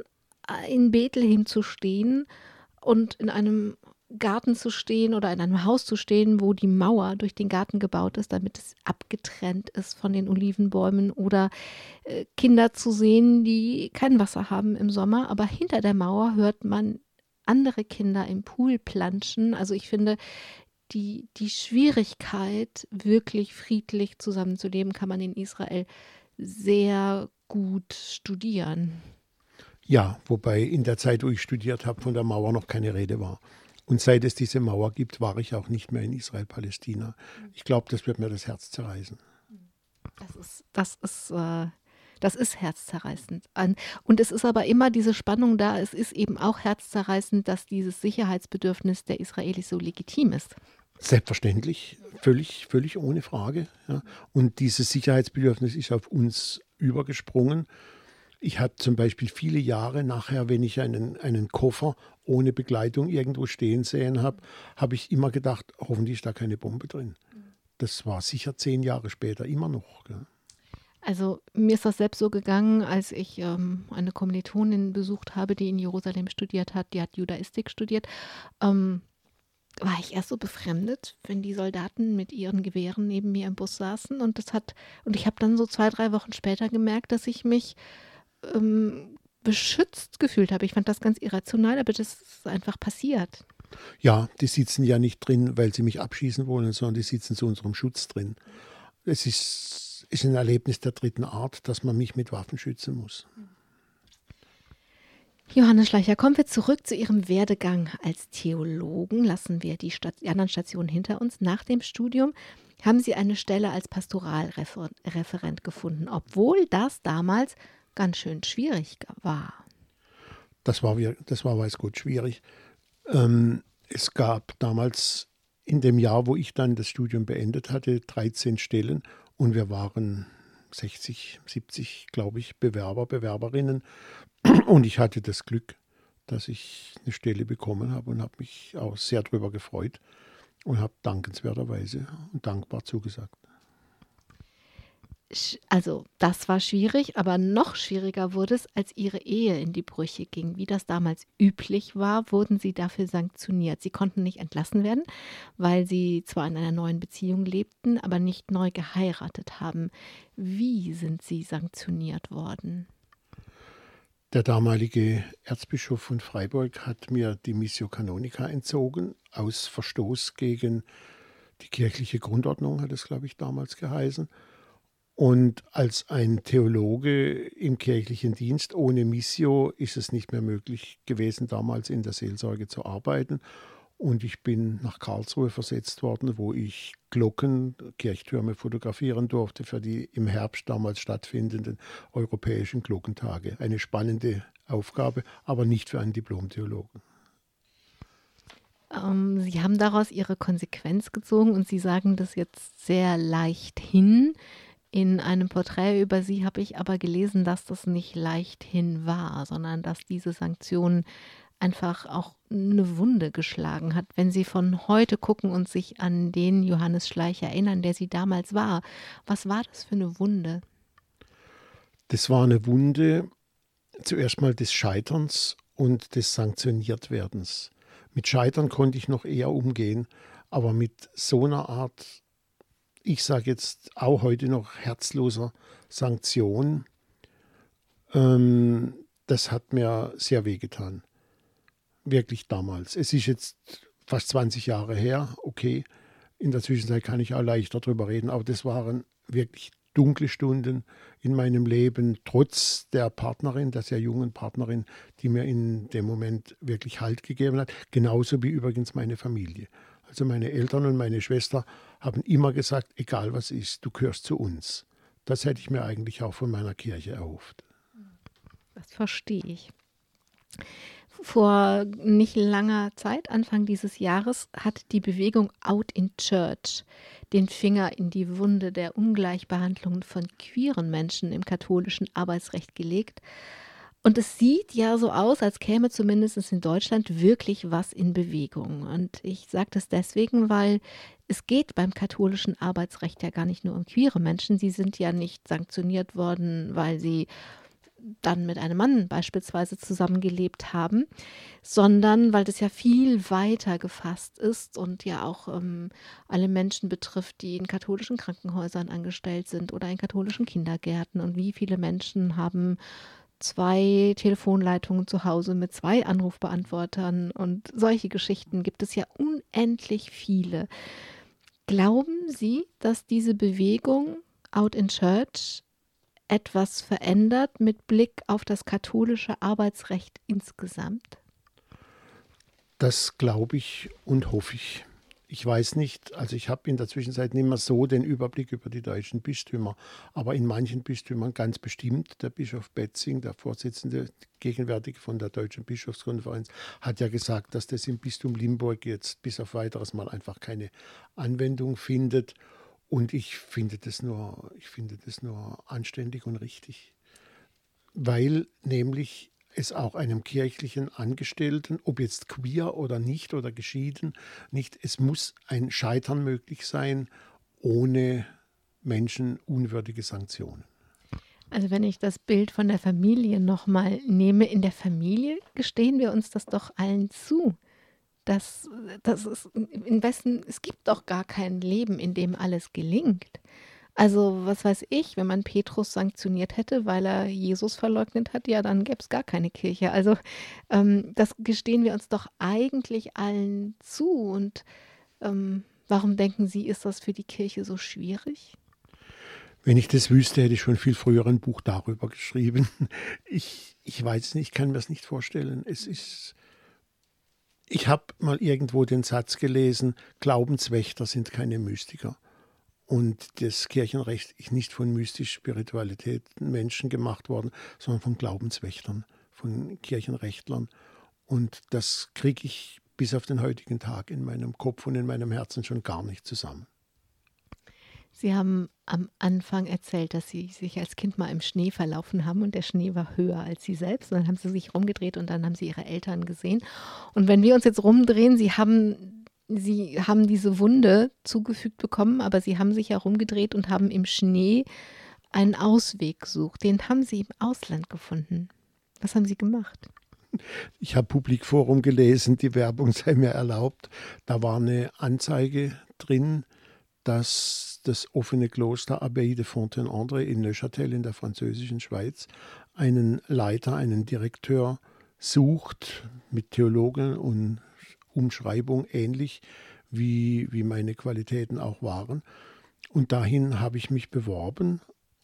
B: äh, in Bethlehem zu stehen und in einem Garten zu stehen oder in einem Haus zu stehen, wo die Mauer durch den Garten gebaut ist, damit es abgetrennt ist von den Olivenbäumen oder äh, Kinder zu sehen, die kein Wasser haben im Sommer, aber hinter der Mauer hört man andere Kinder im Pool planschen. Also ich finde, die, die Schwierigkeit, wirklich friedlich zusammenzuleben, kann man in Israel sehr gut studieren.
C: Ja, wobei in der Zeit, wo ich studiert habe, von der Mauer noch keine Rede war. Und seit es diese Mauer gibt, war ich auch nicht mehr in Israel-Palästina. Ich glaube, das wird mir das Herz zerreißen.
B: Das ist, das ist, äh, das ist herzzerreißend. Und es ist aber immer diese Spannung da. Es ist eben auch herzzerreißend, dass dieses Sicherheitsbedürfnis der Israelis so legitim ist.
C: Selbstverständlich, völlig, völlig ohne Frage. Ja. Und dieses Sicherheitsbedürfnis ist auf uns übergesprungen. Ich habe zum Beispiel viele Jahre nachher, wenn ich einen, einen Koffer ohne Begleitung irgendwo stehen sehen habe, habe ich immer gedacht, hoffentlich ist da keine Bombe drin. Das war sicher zehn Jahre später immer noch. Gell.
B: Also mir ist das selbst so gegangen, als ich ähm, eine Kommilitonin besucht habe, die in Jerusalem studiert hat, die hat Judaistik studiert. Ähm, war ich erst so befremdet, wenn die Soldaten mit ihren Gewehren neben mir im Bus saßen und das hat und ich habe dann so zwei drei Wochen später gemerkt, dass ich mich ähm, beschützt gefühlt habe. Ich fand das ganz irrational, aber das ist einfach passiert.
C: Ja, die sitzen ja nicht drin, weil sie mich abschießen wollen, sondern die sitzen zu unserem Schutz drin. Es ist, ist ein Erlebnis der dritten Art, dass man mich mit Waffen schützen muss.
B: Johannes Schleicher, kommen wir zurück zu Ihrem Werdegang als Theologen. Lassen wir die, Stat die anderen Stationen hinter uns. Nach dem Studium haben Sie eine Stelle als Pastoralreferent gefunden, obwohl das damals ganz schön schwierig war.
C: Das war, das war weiß Gott schwierig. Ähm, es gab damals in dem Jahr, wo ich dann das Studium beendet hatte, 13 Stellen und wir waren 60, 70, glaube ich, Bewerber, Bewerberinnen. Und ich hatte das Glück, dass ich eine Stelle bekommen habe und habe mich auch sehr darüber gefreut und habe dankenswerterweise und dankbar zugesagt
B: also das war schwierig, aber noch schwieriger wurde es, als ihre Ehe in die Brüche ging. Wie das damals üblich war, wurden sie dafür sanktioniert. Sie konnten nicht entlassen werden, weil sie zwar in einer neuen Beziehung lebten, aber nicht neu geheiratet haben. Wie sind sie sanktioniert worden?
C: Der damalige Erzbischof von Freiburg hat mir die Missio Canonica entzogen, aus Verstoß gegen die kirchliche Grundordnung, hat es, glaube ich, damals geheißen. Und als ein Theologe im kirchlichen Dienst ohne Missio ist es nicht mehr möglich gewesen, damals in der Seelsorge zu arbeiten. Und ich bin nach Karlsruhe versetzt worden, wo ich Glocken, Kirchtürme fotografieren durfte für die im Herbst damals stattfindenden europäischen Glockentage. Eine spannende Aufgabe, aber nicht für einen Diplomtheologen.
B: Ähm, Sie haben daraus Ihre Konsequenz gezogen und Sie sagen das jetzt sehr leicht hin. In einem Porträt über sie habe ich aber gelesen, dass das nicht leichthin war, sondern dass diese Sanktion einfach auch eine Wunde geschlagen hat. Wenn Sie von heute gucken und sich an den Johannes Schleich erinnern, der Sie damals war, was war das für eine Wunde?
C: Das war eine Wunde zuerst mal des Scheiterns und des Sanktioniertwerdens. Mit Scheitern konnte ich noch eher umgehen, aber mit so einer Art ich sage jetzt auch heute noch herzloser Sanktion, ähm, das hat mir sehr wehgetan. Wirklich damals. Es ist jetzt fast 20 Jahre her, okay. In der Zwischenzeit kann ich auch leichter darüber reden, aber das waren wirklich dunkle Stunden in meinem Leben, trotz der Partnerin, der sehr jungen Partnerin, die mir in dem Moment wirklich Halt gegeben hat, genauso wie übrigens meine Familie. Also meine Eltern und meine Schwester haben immer gesagt, egal was ist, du gehörst zu uns. Das hätte ich mir eigentlich auch von meiner Kirche erhofft.
B: Das verstehe ich. Vor nicht langer Zeit, Anfang dieses Jahres, hat die Bewegung Out in Church den Finger in die Wunde der Ungleichbehandlung von queeren Menschen im katholischen Arbeitsrecht gelegt und es sieht ja so aus, als käme zumindest in Deutschland wirklich was in Bewegung. Und ich sage das deswegen, weil es geht beim katholischen Arbeitsrecht ja gar nicht nur um queere Menschen. Sie sind ja nicht sanktioniert worden, weil sie dann mit einem Mann beispielsweise zusammengelebt haben, sondern weil das ja viel weiter gefasst ist und ja auch ähm, alle Menschen betrifft, die in katholischen Krankenhäusern angestellt sind oder in katholischen Kindergärten. Und wie viele Menschen haben zwei Telefonleitungen zu Hause mit zwei Anrufbeantwortern und solche Geschichten gibt es ja unendlich viele. Glauben Sie, dass diese Bewegung Out in Church etwas verändert mit Blick auf das katholische Arbeitsrecht insgesamt?
C: Das glaube ich und hoffe ich. Ich weiß nicht, also ich habe in der Zwischenzeit nicht mehr so den Überblick über die deutschen Bistümer, aber in manchen Bistümern ganz bestimmt. Der Bischof Betzing, der Vorsitzende gegenwärtig von der Deutschen Bischofskonferenz, hat ja gesagt, dass das im Bistum Limburg jetzt bis auf weiteres Mal einfach keine Anwendung findet. Und ich finde das nur, ich finde das nur anständig und richtig. Weil nämlich es auch einem kirchlichen Angestellten, ob jetzt queer oder nicht oder geschieden, nicht, es muss ein Scheitern möglich sein ohne menschenunwürdige Sanktionen.
B: Also wenn ich das Bild von der Familie nochmal nehme, in der Familie gestehen wir uns das doch allen zu. Dass, dass es, in Westen, es gibt doch gar kein Leben, in dem alles gelingt. Also, was weiß ich, wenn man Petrus sanktioniert hätte, weil er Jesus verleugnet hat, ja, dann gäbe es gar keine Kirche. Also, ähm, das gestehen wir uns doch eigentlich allen zu. Und ähm, warum denken Sie, ist das für die Kirche so schwierig?
C: Wenn ich das wüsste, hätte ich schon viel früher ein Buch darüber geschrieben. Ich, ich weiß nicht, ich kann mir das nicht vorstellen. Es ist. Ich habe mal irgendwo den Satz gelesen: Glaubenswächter sind keine Mystiker. Und das Kirchenrecht ist nicht von mystisch Spiritualität Menschen gemacht worden, sondern von Glaubenswächtern, von Kirchenrechtlern. Und das kriege ich bis auf den heutigen Tag in meinem Kopf und in meinem Herzen schon gar nicht zusammen.
B: Sie haben am Anfang erzählt, dass Sie sich als Kind mal im Schnee verlaufen haben und der Schnee war höher als Sie selbst. Und dann haben Sie sich rumgedreht und dann haben Sie Ihre Eltern gesehen. Und wenn wir uns jetzt rumdrehen, Sie haben sie haben diese Wunde zugefügt bekommen, aber sie haben sich herumgedreht und haben im Schnee einen Ausweg gesucht. Den haben sie im Ausland gefunden. Was haben sie gemacht?
C: Ich habe Publikforum gelesen, die Werbung sei mir erlaubt. Da war eine Anzeige drin, dass das offene Kloster Abbaye de Fontaine-André in Neuchâtel in der französischen Schweiz einen Leiter, einen Direktor sucht mit Theologen und Umschreibung ähnlich wie, wie meine Qualitäten auch waren. Und dahin habe ich mich beworben.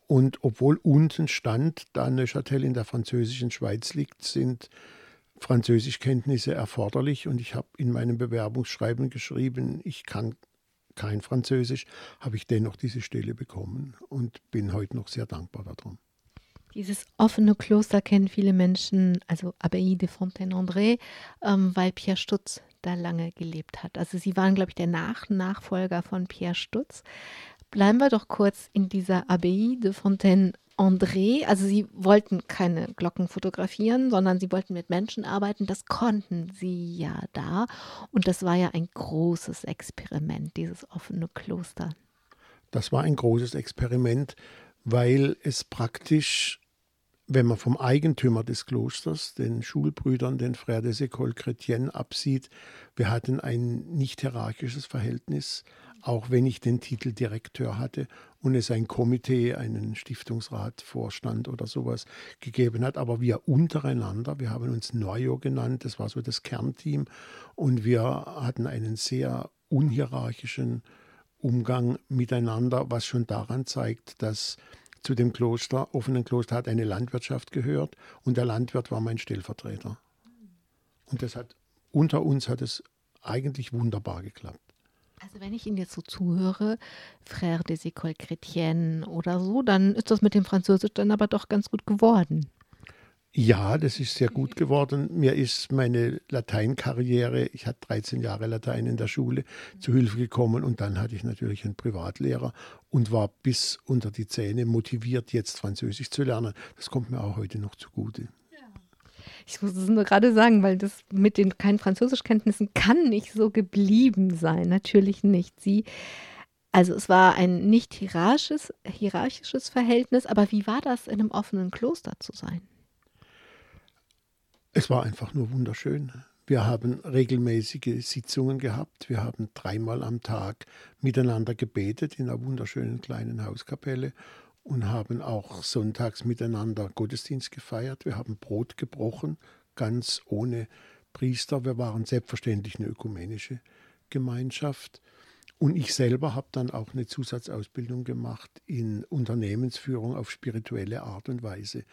C: Und obwohl unten stand, da Neuchâtel in der französischen Schweiz liegt, sind Französischkenntnisse erforderlich. Und ich habe in meinem Bewerbungsschreiben geschrieben, ich kann kein Französisch, habe ich dennoch diese Stelle bekommen und bin heute noch sehr dankbar darum.
B: Dieses offene Kloster kennen viele Menschen, also Abbaye de Fontaine-André, ähm, weil Pierre Stutz da lange gelebt hat. Also sie waren, glaube ich, der Nach Nachfolger von Pierre Stutz. Bleiben wir doch kurz in dieser Abbaye de Fontaine-André. Also sie wollten keine Glocken fotografieren, sondern sie wollten mit Menschen arbeiten. Das konnten sie ja da. Und das war ja ein großes Experiment, dieses offene Kloster.
C: Das war ein großes Experiment, weil es praktisch wenn man vom Eigentümer des Klosters, den Schulbrüdern, den Frères des Écoles Chrétiennes, absieht, wir hatten ein nicht hierarchisches Verhältnis, auch wenn ich den Titel Direktor hatte und es ein Komitee, einen Stiftungsrat, Vorstand oder sowas gegeben hat. Aber wir untereinander, wir haben uns Noyo genannt, das war so das Kernteam, und wir hatten einen sehr unhierarchischen Umgang miteinander, was schon daran zeigt, dass zu dem Kloster, offenen Kloster, hat eine Landwirtschaft gehört und der Landwirt war mein Stellvertreter. Und das hat, unter uns hat es eigentlich wunderbar geklappt.
B: Also wenn ich Ihnen jetzt so zuhöre, Frère des Écoles Chrétiennes oder so, dann ist das mit dem Französisch dann aber doch ganz gut geworden.
C: Ja, das ist sehr gut geworden. Mir ist meine Lateinkarriere, ich hatte 13 Jahre Latein in der Schule, zu Hilfe gekommen und dann hatte ich natürlich einen Privatlehrer und war bis unter die Zähne motiviert, jetzt Französisch zu lernen. Das kommt mir auch heute noch zugute.
B: Ich muss es nur gerade sagen, weil das mit den keinen Französischkenntnissen kann nicht so geblieben sein. Natürlich nicht. Sie also es war ein nicht hierarchisches, hierarchisches Verhältnis, aber wie war das, in einem offenen Kloster zu sein?
C: Es war einfach nur wunderschön. Wir haben regelmäßige Sitzungen gehabt. Wir haben dreimal am Tag miteinander gebetet in einer wunderschönen kleinen Hauskapelle. und haben auch sonntags miteinander Gottesdienst gefeiert. Wir haben Brot gebrochen, ganz ohne Priester. Wir waren selbstverständlich eine ökumenische Gemeinschaft. Und ich selber habe dann auch eine Zusatzausbildung gemacht in Unternehmensführung auf spirituelle Art und Weise.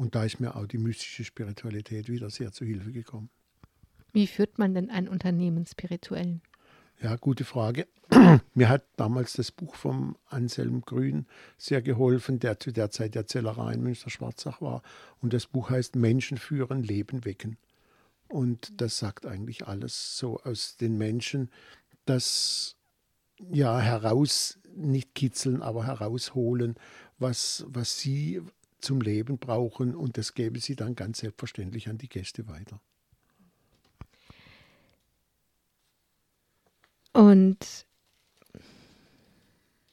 C: Und da ist mir auch die mystische Spiritualität wieder sehr zu Hilfe gekommen.
B: Wie führt man denn ein Unternehmen spirituell?
C: Ja, gute Frage. Mir hat damals das Buch vom Anselm Grün sehr geholfen, der zu der Zeit der Zellerei in Münster-Schwarzach war. Und das Buch heißt Menschen führen, Leben wecken. Und das sagt eigentlich alles so aus den Menschen, das ja heraus, nicht kitzeln, aber herausholen, was, was sie zum Leben brauchen. Und das geben sie dann ganz selbstverständlich an die Gäste weiter.
B: Und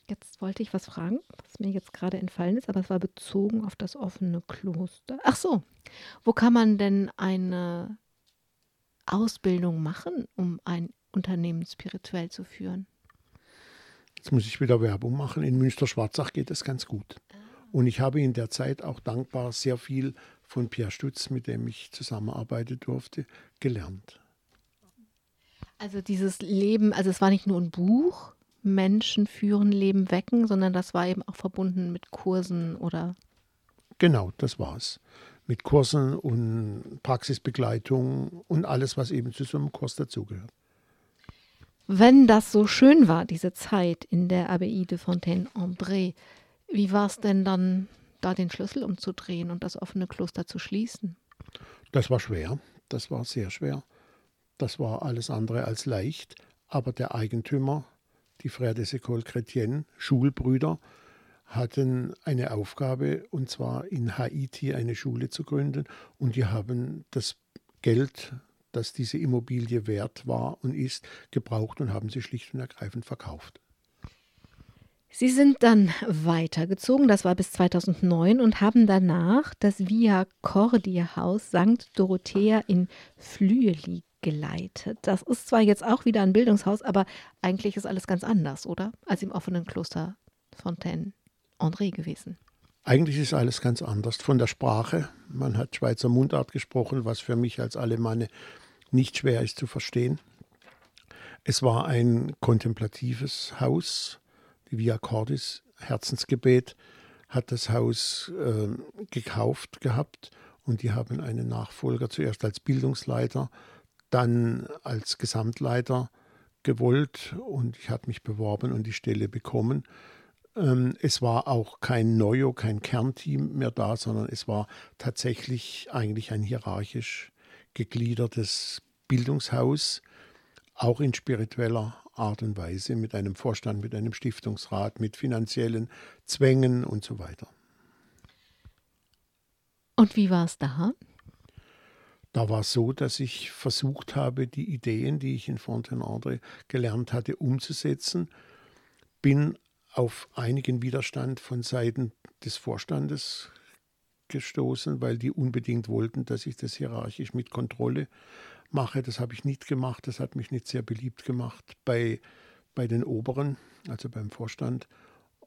B: jetzt wollte ich was fragen, was mir jetzt gerade entfallen ist, aber es war bezogen auf das offene Kloster. Ach so, wo kann man denn eine Ausbildung machen, um ein Unternehmen spirituell zu führen?
C: Jetzt muss ich wieder Werbung machen. In Münster-Schwarzach geht es ganz gut. Und ich habe in der Zeit auch dankbar sehr viel von Pierre Stutz, mit dem ich zusammenarbeiten durfte, gelernt.
B: Also dieses Leben, also es war nicht nur ein Buch, Menschen führen, Leben wecken, sondern das war eben auch verbunden mit Kursen oder.
C: Genau, das war es. Mit Kursen und Praxisbegleitung und alles, was eben zu so einem Kurs dazugehört.
B: Wenn das so schön war, diese Zeit in der Abbaye de Fontaine-André, wie war es denn dann, da den Schlüssel umzudrehen und das offene Kloster zu schließen?
C: Das war schwer. Das war sehr schwer. Das war alles andere als leicht, aber der Eigentümer, die Frères des Écoles Chrétiennes, Schulbrüder, hatten eine Aufgabe, und zwar in Haiti eine Schule zu gründen. Und die haben das Geld, das diese Immobilie wert war und ist, gebraucht und haben sie schlicht und ergreifend verkauft.
B: Sie sind dann weitergezogen, das war bis 2009, und haben danach das Via Cordia Haus St. Dorothea in Flüeli geleitet. Das ist zwar jetzt auch wieder ein Bildungshaus, aber eigentlich ist alles ganz anders, oder? Als im offenen Kloster Fontaine André gewesen.
C: Eigentlich ist alles ganz anders. Von der Sprache. Man hat Schweizer Mundart gesprochen, was für mich als Alemanne nicht schwer ist zu verstehen. Es war ein kontemplatives Haus. Via Cordis, Herzensgebet, hat das Haus äh, gekauft gehabt und die haben einen Nachfolger zuerst als Bildungsleiter dann als Gesamtleiter gewollt und ich habe mich beworben und die Stelle bekommen. Ähm, es war auch kein Neuo, kein Kernteam mehr da, sondern es war tatsächlich eigentlich ein hierarchisch gegliedertes Bildungshaus, auch in spiritueller Art und Weise, mit einem Vorstand, mit einem Stiftungsrat, mit finanziellen Zwängen und so weiter.
B: Und wie war es da?
C: Da war es so, dass ich versucht habe, die Ideen, die ich in Fontenay gelernt hatte, umzusetzen. Bin auf einigen Widerstand von Seiten des Vorstandes gestoßen, weil die unbedingt wollten, dass ich das hierarchisch mit Kontrolle mache. Das habe ich nicht gemacht. Das hat mich nicht sehr beliebt gemacht bei, bei den Oberen, also beim Vorstand,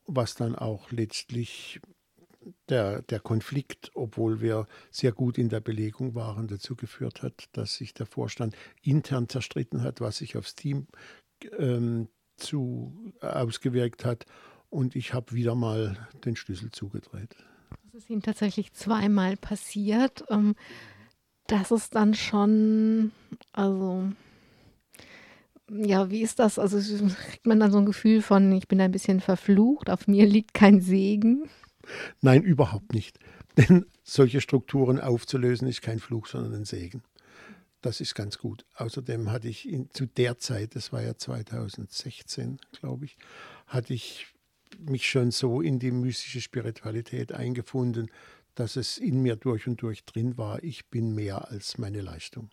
C: was dann auch letztlich der, der Konflikt, obwohl wir sehr gut in der Belegung waren, dazu geführt hat, dass sich der Vorstand intern zerstritten hat, was sich aufs Team ähm, zu, äh, ausgewirkt hat. Und ich habe wieder mal den Schlüssel zugedreht.
B: Das ist Ihnen tatsächlich zweimal passiert. Ähm, das ist dann schon, also ja, wie ist das? Also kriegt man dann so ein Gefühl von, ich bin ein bisschen verflucht, auf mir liegt kein Segen?
C: Nein, überhaupt nicht. Denn solche Strukturen aufzulösen ist kein Fluch, sondern ein Segen. Das ist ganz gut. Außerdem hatte ich in, zu der Zeit, das war ja 2016, glaube ich, hatte ich mich schon so in die mystische Spiritualität eingefunden, dass es in mir durch und durch drin war, ich bin mehr als meine Leistung.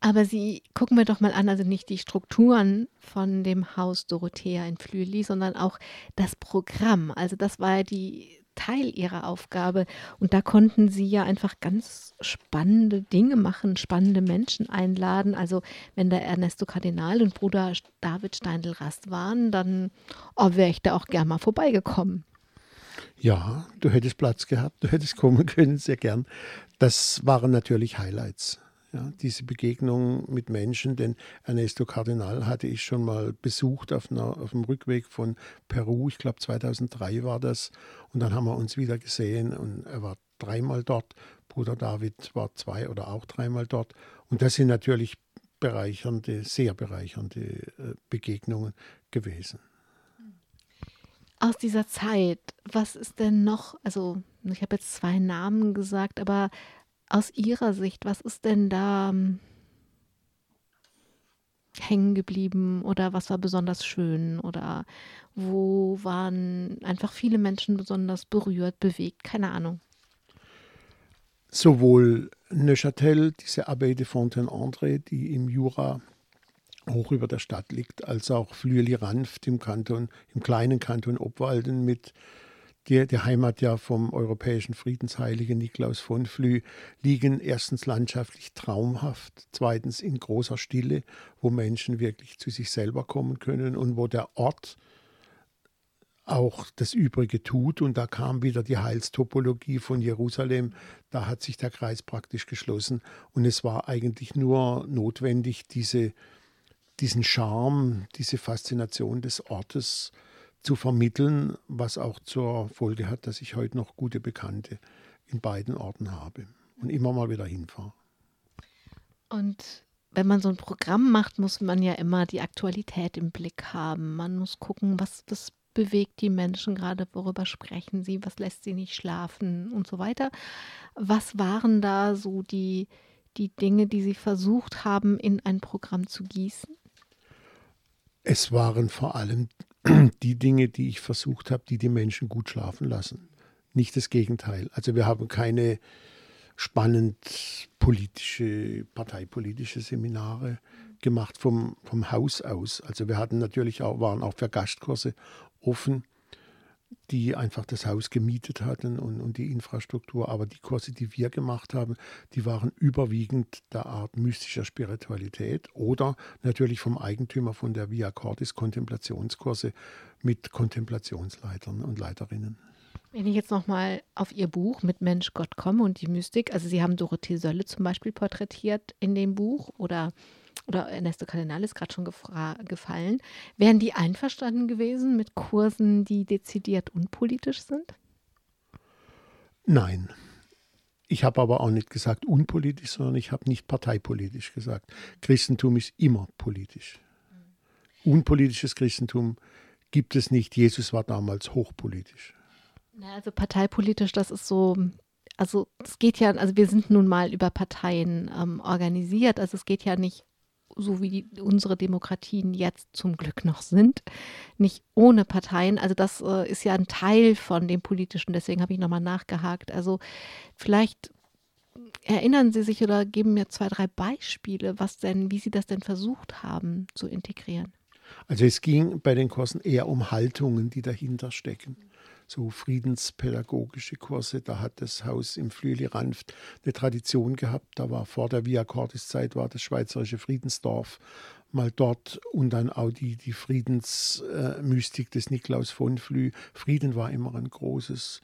B: Aber Sie gucken wir doch mal an, also nicht die Strukturen von dem Haus Dorothea in Flüeli, sondern auch das Programm. Also das war ja die Teil ihrer Aufgabe. Und da konnten sie ja einfach ganz spannende Dinge machen, spannende Menschen einladen. Also wenn da Ernesto Kardinal und Bruder David Steindl-Rast waren, dann oh, wäre ich da auch gern mal vorbeigekommen.
C: Ja, du hättest Platz gehabt, du hättest kommen können, sehr gern. Das waren natürlich Highlights. Ja, diese Begegnung mit Menschen, denn Ernesto Cardinal hatte ich schon mal besucht auf, einer, auf dem Rückweg von Peru, ich glaube 2003 war das, und dann haben wir uns wieder gesehen und er war dreimal dort, Bruder David war zwei oder auch dreimal dort und das sind natürlich bereichernde, sehr bereichernde äh, Begegnungen gewesen.
B: Aus dieser Zeit, was ist denn noch, also ich habe jetzt zwei Namen gesagt, aber aus Ihrer Sicht, was ist denn da ähm, hängen geblieben oder was war besonders schön oder wo waren einfach viele Menschen besonders berührt, bewegt, keine Ahnung.
C: Sowohl Neuchâtel, diese Abbaye de Fontaine-André, die im Jura hoch über der Stadt liegt, als auch Flüeli-Ranft im Kanton, im kleinen Kanton Obwalden mit die, die Heimat ja vom europäischen Friedensheiligen Niklaus von Flü, liegen erstens landschaftlich traumhaft, zweitens in großer Stille, wo Menschen wirklich zu sich selber kommen können und wo der Ort auch das Übrige tut. Und da kam wieder die Heilstopologie von Jerusalem. Da hat sich der Kreis praktisch geschlossen. Und es war eigentlich nur notwendig, diese, diesen Charme, diese Faszination des Ortes zu vermitteln, was auch zur Folge hat, dass ich heute noch gute Bekannte in beiden Orten habe und immer mal wieder hinfahre.
B: Und wenn man so ein Programm macht, muss man ja immer die Aktualität im Blick haben. Man muss gucken, was, was bewegt die Menschen gerade, worüber sprechen sie, was lässt sie nicht schlafen und so weiter. Was waren da so die, die Dinge, die Sie versucht haben, in ein Programm zu gießen?
C: Es waren vor allem die Dinge, die ich versucht habe, die die Menschen gut schlafen lassen. Nicht das Gegenteil. Also wir haben keine spannend politische, parteipolitische Seminare gemacht vom, vom Haus aus. Also wir hatten natürlich auch, waren auch für Gastkurse offen die einfach das Haus gemietet hatten und, und die Infrastruktur. Aber die Kurse, die wir gemacht haben, die waren überwiegend der Art mystischer Spiritualität oder natürlich vom Eigentümer von der Via Cordis Kontemplationskurse mit Kontemplationsleitern und Leiterinnen.
B: Wenn ich jetzt nochmal auf Ihr Buch mit Mensch, Gott komme und die Mystik, also Sie haben Dorothee Sölle zum Beispiel porträtiert in dem Buch oder oder Ernesto Cardinal ist gerade schon gefallen, wären die einverstanden gewesen mit Kursen, die dezidiert unpolitisch sind?
C: Nein. Ich habe aber auch nicht gesagt unpolitisch, sondern ich habe nicht parteipolitisch gesagt. Christentum ist immer politisch. Unpolitisches Christentum gibt es nicht. Jesus war damals hochpolitisch.
B: also parteipolitisch, das ist so, also es geht ja, also wir sind nun mal über Parteien ähm, organisiert, also es geht ja nicht so wie die, unsere Demokratien jetzt zum Glück noch sind, nicht ohne Parteien. Also das äh, ist ja ein Teil von dem Politischen, deswegen habe ich nochmal nachgehakt. Also vielleicht erinnern Sie sich oder geben mir zwei, drei Beispiele, was denn, wie Sie das denn versucht haben zu integrieren.
C: Also es ging bei den Kursen eher um Haltungen, die dahinter stecken so friedenspädagogische Kurse. Da hat das Haus im Flüeli Ranft eine Tradition gehabt. Da war vor der Via Cordis Zeit war das Schweizerische Friedensdorf mal dort und dann auch die, die Friedensmystik des Niklaus von Flü. Frieden war immer ein großes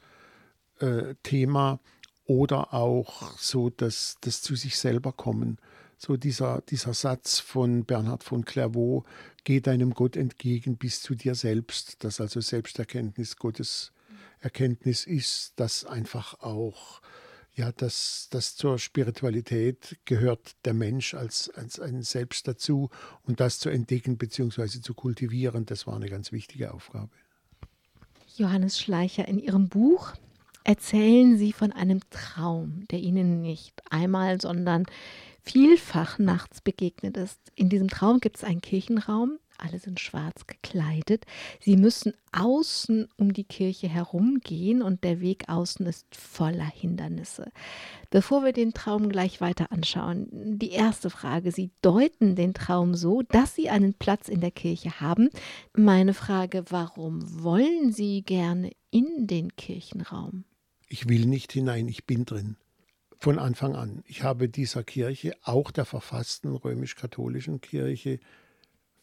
C: äh, Thema. Oder auch so das, das zu sich selber kommen. So dieser, dieser Satz von Bernhard von Clairvaux, geh deinem Gott entgegen bis zu dir selbst, dass also Selbsterkenntnis Gottes Erkenntnis ist, dass einfach auch ja, dass, dass zur Spiritualität gehört der Mensch als, als ein Selbst dazu und das zu entdecken bzw. zu kultivieren, das war eine ganz wichtige Aufgabe.
B: Johannes Schleicher, in Ihrem Buch erzählen Sie von einem Traum, der Ihnen nicht einmal, sondern vielfach nachts begegnet ist. In diesem Traum gibt es einen Kirchenraum, alle sind schwarz gekleidet. Sie müssen außen um die Kirche herumgehen und der Weg außen ist voller Hindernisse. Bevor wir den Traum gleich weiter anschauen, die erste Frage. Sie deuten den Traum so, dass Sie einen Platz in der Kirche haben. Meine Frage, warum wollen Sie gerne in den Kirchenraum?
C: Ich will nicht hinein, ich bin drin. Von Anfang an. Ich habe dieser Kirche, auch der verfassten römisch-katholischen Kirche,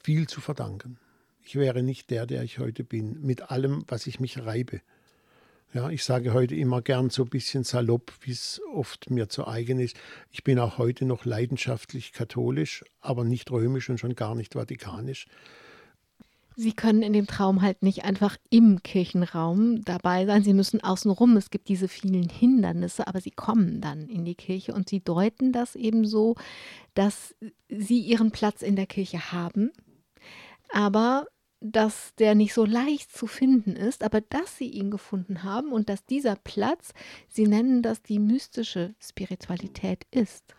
C: viel zu verdanken. Ich wäre nicht der, der ich heute bin, mit allem, was ich mich reibe. Ja, ich sage heute immer gern so ein bisschen salopp, wie es oft mir zu eigen ist. Ich bin auch heute noch leidenschaftlich katholisch, aber nicht römisch und schon gar nicht vatikanisch.
B: Sie können in dem Traum halt nicht einfach im Kirchenraum dabei sein. Sie müssen außenrum. Es gibt diese vielen Hindernisse, aber Sie kommen dann in die Kirche und Sie deuten das eben so, dass Sie Ihren Platz in der Kirche haben, aber dass der nicht so leicht zu finden ist, aber dass sie ihn gefunden haben und dass dieser Platz, sie nennen das die mystische Spiritualität ist.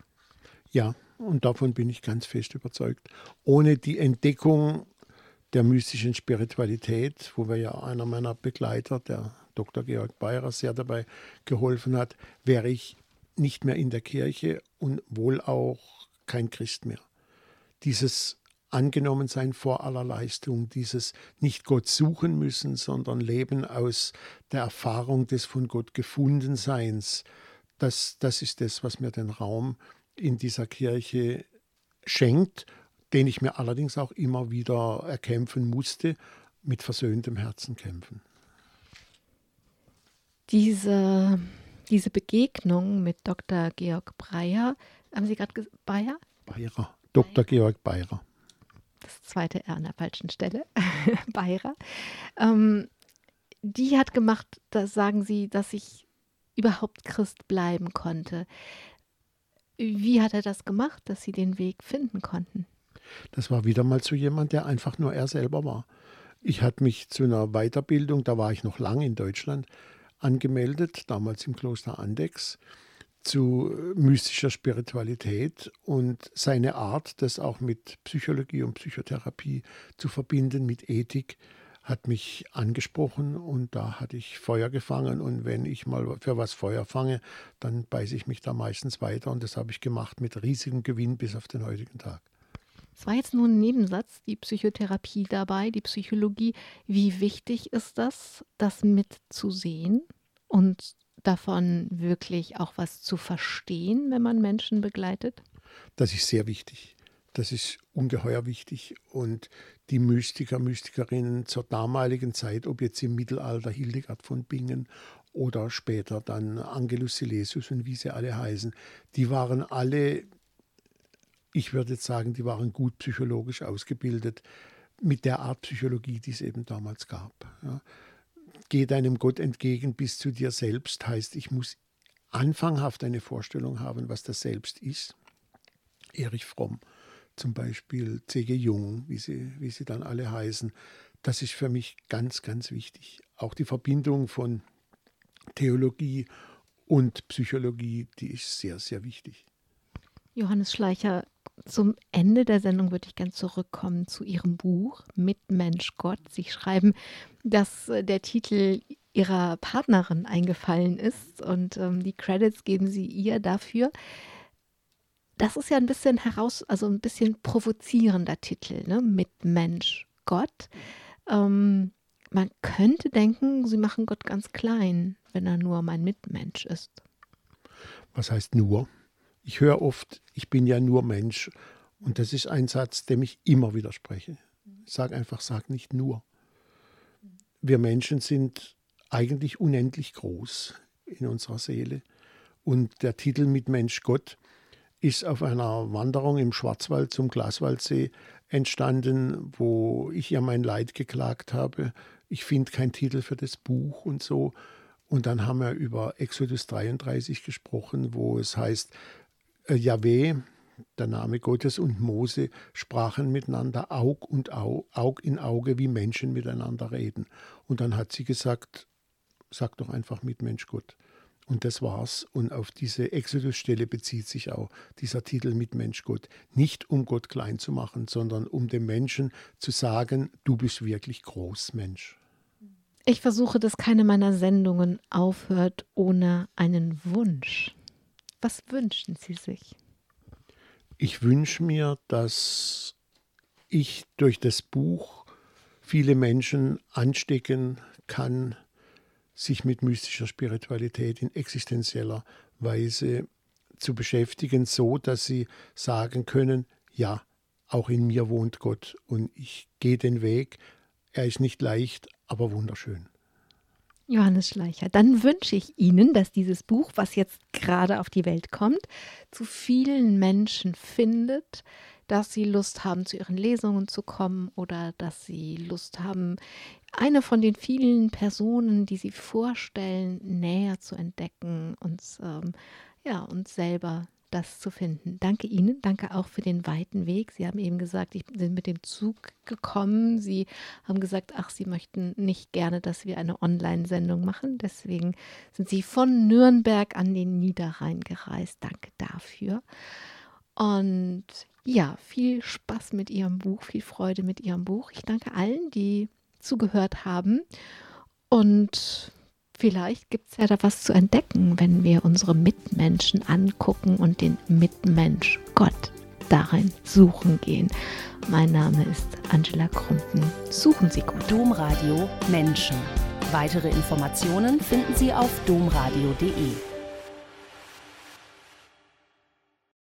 C: Ja, und davon bin ich ganz fest überzeugt. Ohne die Entdeckung der mystischen Spiritualität, wo mir ja einer meiner Begleiter, der Dr. Georg Beirer, sehr dabei geholfen hat, wäre ich nicht mehr in der Kirche und wohl auch kein Christ mehr. Dieses angenommen sein vor aller Leistung, dieses nicht Gott suchen müssen, sondern Leben aus der Erfahrung des von Gott gefunden Seins. Das, das ist das, was mir den Raum in dieser Kirche schenkt, den ich mir allerdings auch immer wieder erkämpfen musste, mit versöhntem Herzen kämpfen.
B: Diese, diese Begegnung mit Dr. Georg Breyer, haben Sie gerade gesagt, Bayer?
C: Bayer, Dr. Georg Bayer
B: das zweite R an der falschen Stelle, Beira, ähm, die hat gemacht, das sagen sie, dass ich überhaupt Christ bleiben konnte. Wie hat er das gemacht, dass sie den Weg finden konnten?
C: Das war wieder mal zu jemand, der einfach nur er selber war. Ich hatte mich zu einer Weiterbildung, da war ich noch lange in Deutschland, angemeldet, damals im Kloster Andex zu mystischer Spiritualität und seine Art, das auch mit Psychologie und Psychotherapie zu verbinden, mit Ethik, hat mich angesprochen und da hatte ich Feuer gefangen und wenn ich mal für was Feuer fange, dann beiße ich mich da meistens weiter und das habe ich gemacht mit riesigem Gewinn bis auf den heutigen Tag.
B: Es war jetzt nur ein Nebensatz, die Psychotherapie dabei, die Psychologie. Wie wichtig ist das, das mitzusehen und davon, wirklich auch was zu verstehen, wenn man Menschen begleitet?
C: Das ist sehr wichtig. Das ist ungeheuer wichtig. Und die Mystiker, Mystikerinnen zur damaligen Zeit, ob jetzt im Mittelalter Hildegard von Bingen oder später dann Angelus Silesius und wie sie alle heißen, die waren alle, ich würde jetzt sagen, die waren gut psychologisch ausgebildet mit der Art Psychologie, die es eben damals gab. Ja geh deinem Gott entgegen bis zu dir selbst, heißt, ich muss anfanghaft eine Vorstellung haben, was das Selbst ist. Erich Fromm zum Beispiel, C.G. Jung, wie sie, wie sie dann alle heißen, das ist für mich ganz, ganz wichtig. Auch die Verbindung von Theologie und Psychologie, die ist sehr, sehr wichtig.
B: Johannes Schleicher, zum Ende der Sendung würde ich gerne zurückkommen zu Ihrem Buch Mitmensch Gott. Sie schreiben, dass äh, der Titel Ihrer Partnerin eingefallen ist und ähm, die Credits geben Sie ihr dafür. Das ist ja ein bisschen heraus, also ein bisschen provozierender Titel, ne? Mitmensch Gott. Ähm, man könnte denken, Sie machen Gott ganz klein, wenn er nur mein Mitmensch ist.
C: Was heißt nur? Ich höre oft, ich bin ja nur Mensch. Und das ist ein Satz, dem ich immer widerspreche. Ich sage einfach, sag nicht nur. Wir Menschen sind eigentlich unendlich groß in unserer Seele. Und der Titel mit Mensch Gott ist auf einer Wanderung im Schwarzwald zum Glaswaldsee entstanden, wo ich ihr mein Leid geklagt habe. Ich finde keinen Titel für das Buch und so. Und dann haben wir über Exodus 33 gesprochen, wo es heißt, äh, Jahweh, der Name Gottes und Mose sprachen miteinander Aug und Au, Aug in Auge, wie Menschen miteinander reden. Und dann hat sie gesagt, sag doch einfach mit Mensch Gott. Und das war's. Und auf diese Exodus-Stelle bezieht sich auch dieser Titel mit Mensch Gott. Nicht um Gott klein zu machen, sondern um dem Menschen zu sagen, du bist wirklich groß, Mensch.
B: Ich versuche, dass keine meiner Sendungen aufhört ohne einen Wunsch. Was wünschen Sie sich?
C: Ich wünsche mir, dass ich durch das Buch viele Menschen anstecken kann, sich mit mystischer Spiritualität in existenzieller Weise zu beschäftigen, so dass sie sagen können, ja, auch in mir wohnt Gott und ich gehe den Weg. Er ist nicht leicht, aber wunderschön.
B: Johannes Schleicher, dann wünsche ich Ihnen, dass dieses Buch, was jetzt gerade auf die Welt kommt, zu vielen Menschen findet, dass sie Lust haben, zu ihren Lesungen zu kommen oder dass sie Lust haben, eine von den vielen Personen, die sie vorstellen, näher zu entdecken und ähm, ja, uns selber das zu finden. Danke Ihnen, danke auch für den weiten Weg. Sie haben eben gesagt, ich bin mit dem Zug gekommen. Sie haben gesagt, ach, Sie möchten nicht gerne, dass wir eine Online-Sendung machen. Deswegen sind Sie von Nürnberg an den Niederrhein gereist. Danke dafür. Und ja, viel Spaß mit Ihrem Buch, viel Freude mit Ihrem Buch. Ich danke allen, die zugehört haben. Und vielleicht gibt es ja da was zu entdecken, wenn wir unsere Mitmenschen angucken und den Mitmensch Gott darin suchen gehen. Mein Name ist Angela Krumpen. Suchen Sie gut.
D: Domradio Menschen. Weitere Informationen finden Sie auf domradio.de.